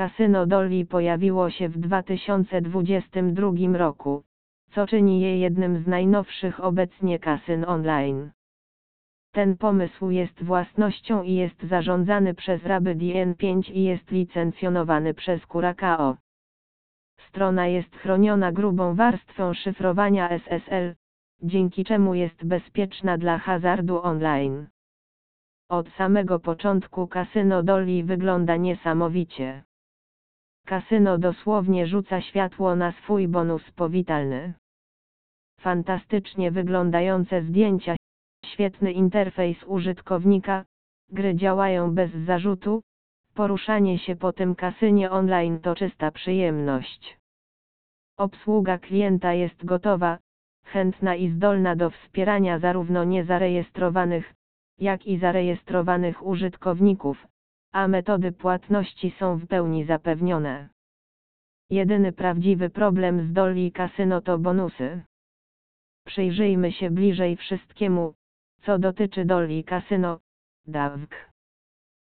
Kasyno Dolly pojawiło się w 2022 roku, co czyni je jednym z najnowszych obecnie kasyn online. Ten pomysł jest własnością i jest zarządzany przez Rabydn 5 i jest licencjonowany przez Curacao. Strona jest chroniona grubą warstwą szyfrowania SSL, dzięki czemu jest bezpieczna dla hazardu online. Od samego początku kasyno Dolly wygląda niesamowicie. Kasyno dosłownie rzuca światło na swój bonus powitalny. Fantastycznie wyglądające zdjęcia, świetny interfejs użytkownika, gry działają bez zarzutu, poruszanie się po tym kasynie online to czysta przyjemność. Obsługa klienta jest gotowa, chętna i zdolna do wspierania zarówno niezarejestrowanych, jak i zarejestrowanych użytkowników, a metody płatności są w pełni zapewnione. Jedyny prawdziwy problem z Dolly Casino to bonusy. Przyjrzyjmy się bliżej wszystkiemu, co dotyczy Dolly Casino, DAWG.